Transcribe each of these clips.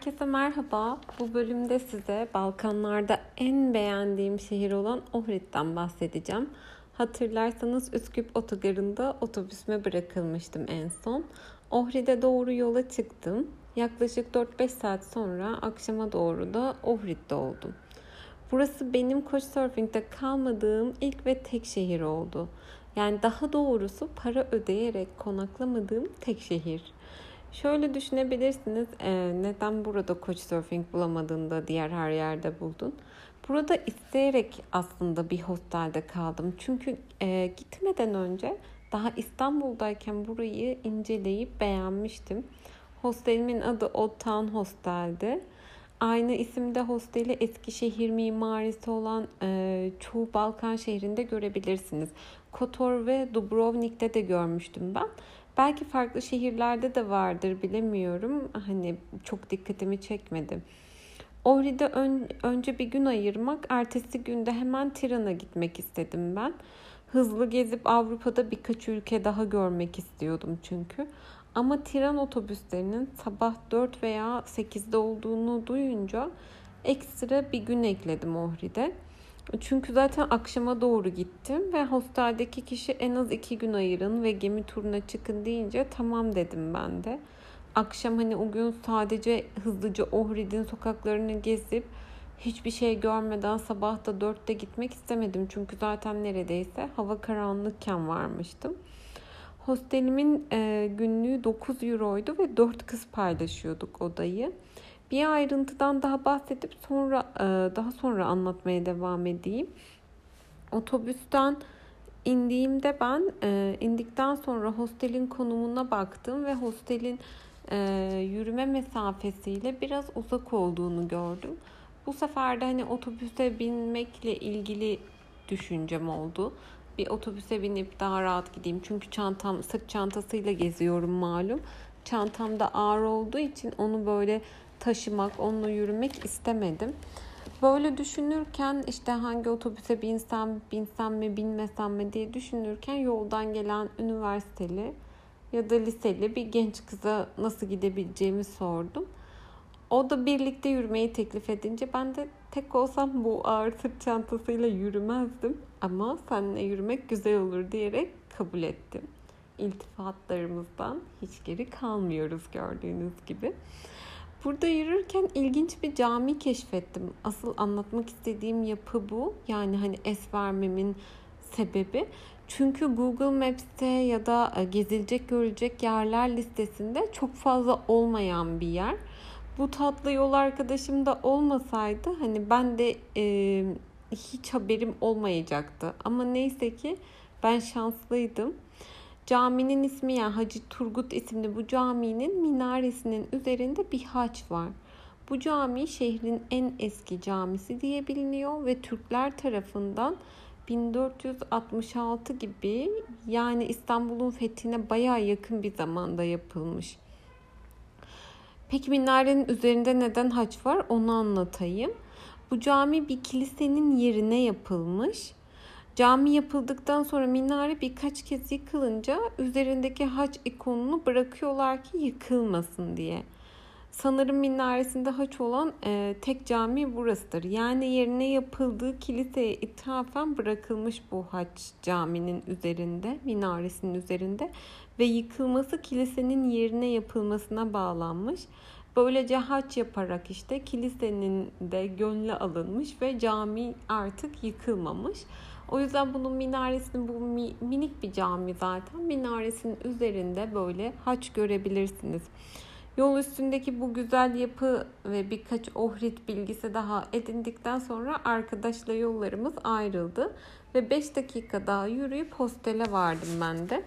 Herkese merhaba. Bu bölümde size Balkanlarda en beğendiğim şehir olan Ohrid'den bahsedeceğim. Hatırlarsanız Üsküp otogarında otobüsüme bırakılmıştım en son. Ohrid'e doğru yola çıktım. Yaklaşık 4-5 saat sonra akşama doğru da Ohrid'de oldum. Burası benim Couchsurfing'de kalmadığım ilk ve tek şehir oldu. Yani daha doğrusu para ödeyerek konaklamadığım tek şehir. Şöyle düşünebilirsiniz. Neden burada Couchsurfing bulamadığında diğer her yerde buldun? Burada isteyerek aslında bir hostelde kaldım. Çünkü gitmeden önce daha İstanbul'dayken burayı inceleyip beğenmiştim. Hostelimin adı Old Town Hostel'di. Aynı isimde hosteli Eskişehir mimarisi olan e, çoğu Balkan şehrinde görebilirsiniz. Kotor ve Dubrovnik'te de görmüştüm ben. Belki farklı şehirlerde de vardır bilemiyorum. Hani çok dikkatimi çekmedi. Ohri'de ön, önce bir gün ayırmak, ertesi günde hemen Tiran'a gitmek istedim ben. Hızlı gezip Avrupa'da birkaç ülke daha görmek istiyordum çünkü. Ama Tiran otobüslerinin sabah 4 veya 8'de olduğunu duyunca ekstra bir gün ekledim Ohri'de. Çünkü zaten akşama doğru gittim ve hosteldeki kişi en az iki gün ayırın ve gemi turuna çıkın deyince tamam dedim ben de. Akşam hani o gün sadece hızlıca Ohrid'in sokaklarını gezip hiçbir şey görmeden sabah da dörtte gitmek istemedim. Çünkü zaten neredeyse hava karanlıkken varmıştım. Hostelimin e, günlüğü 9 euroydu ve 4 kız paylaşıyorduk odayı. Bir ayrıntıdan daha bahsedip sonra e, daha sonra anlatmaya devam edeyim. Otobüsten indiğimde ben e, indikten sonra hostelin konumuna baktım ve hostelin e, yürüme mesafesiyle biraz uzak olduğunu gördüm. Bu sefer de hani otobüse binmekle ilgili düşüncem oldu. Bir otobüse binip daha rahat gideyim. Çünkü çantam sırt çantasıyla geziyorum malum. Çantam da ağır olduğu için onu böyle taşımak, onunla yürümek istemedim. Böyle düşünürken işte hangi otobüse binsem, binsem mi, binmesem mi diye düşünürken yoldan gelen üniversiteli ya da liseli bir genç kıza nasıl gidebileceğimi sordum. O da birlikte yürümeyi teklif edince ben de tek olsam bu ağır sırt çantasıyla yürümezdim. Ama seninle yürümek güzel olur diyerek kabul ettim. İltifatlarımızdan hiç geri kalmıyoruz gördüğünüz gibi. Burada yürürken ilginç bir cami keşfettim. Asıl anlatmak istediğim yapı bu. Yani hani es vermemin sebebi. Çünkü Google Maps'te ya da e, gezilecek görülecek yerler listesinde çok fazla olmayan bir yer. Bu tatlı yol arkadaşım da olmasaydı hani ben de e, hiç haberim olmayacaktı. Ama neyse ki ben şanslıydım. Caminin ismi yani Hacı Turgut isimli bu caminin minaresinin üzerinde bir haç var. Bu cami şehrin en eski camisi diye biliniyor ve Türkler tarafından 1466 gibi yani İstanbul'un fethine baya yakın bir zamanda yapılmış. Peki minarenin üzerinde neden haç var onu anlatayım. Bu cami bir kilisenin yerine yapılmış Cami yapıldıktan sonra minare birkaç kez yıkılınca üzerindeki haç ikonunu bırakıyorlar ki yıkılmasın diye. Sanırım minaresinde haç olan e, tek cami burasıdır. Yani yerine yapıldığı kiliseye ithafen bırakılmış bu haç caminin üzerinde, minaresinin üzerinde ve yıkılması kilisenin yerine yapılmasına bağlanmış. Böylece haç yaparak işte kilisenin de gönlü alınmış ve cami artık yıkılmamış. O yüzden bunun minaresinin bu minik bir cami zaten. Minaresinin üzerinde böyle haç görebilirsiniz. Yol üstündeki bu güzel yapı ve birkaç Ohrid bilgisi daha edindikten sonra arkadaşla yollarımız ayrıldı. Ve 5 dakika daha yürüyüp hostele vardım ben de.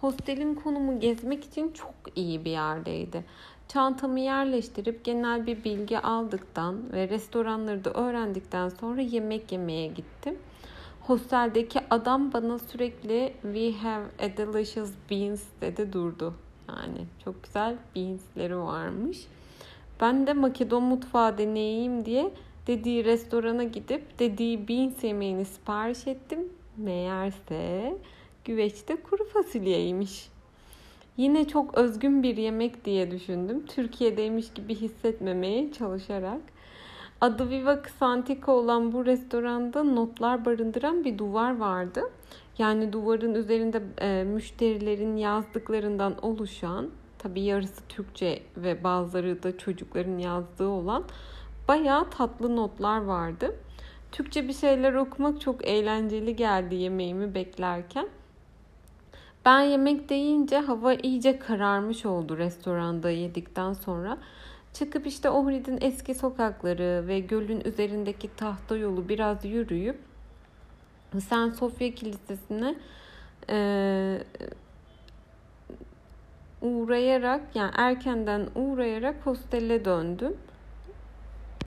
Hostelin konumu gezmek için çok iyi bir yerdeydi. Çantamı yerleştirip genel bir bilgi aldıktan ve restoranları da öğrendikten sonra yemek yemeye gittim. Hosteldeki adam bana sürekli we have a delicious beans dedi durdu. Yani çok güzel beansleri varmış. Ben de Makedon mutfağı deneyeyim diye dediği restorana gidip dediği beans yemeğini sipariş ettim. Meğerse güveçte kuru fasulyeymiş. Yine çok özgün bir yemek diye düşündüm. Türkiye'deymiş gibi hissetmemeye çalışarak. Adı Viva Xantica olan bu restoranda notlar barındıran bir duvar vardı. Yani duvarın üzerinde e, müşterilerin yazdıklarından oluşan, tabi yarısı Türkçe ve bazıları da çocukların yazdığı olan bayağı tatlı notlar vardı. Türkçe bir şeyler okumak çok eğlenceli geldi yemeğimi beklerken. Ben yemek deyince hava iyice kararmış oldu restoranda yedikten sonra. Çıkıp işte Ohrid'in eski sokakları ve gölün üzerindeki tahta yolu biraz yürüyüp Sen Sofya Kilisesi'ne e, uğrayarak yani erkenden uğrayarak hostele döndüm.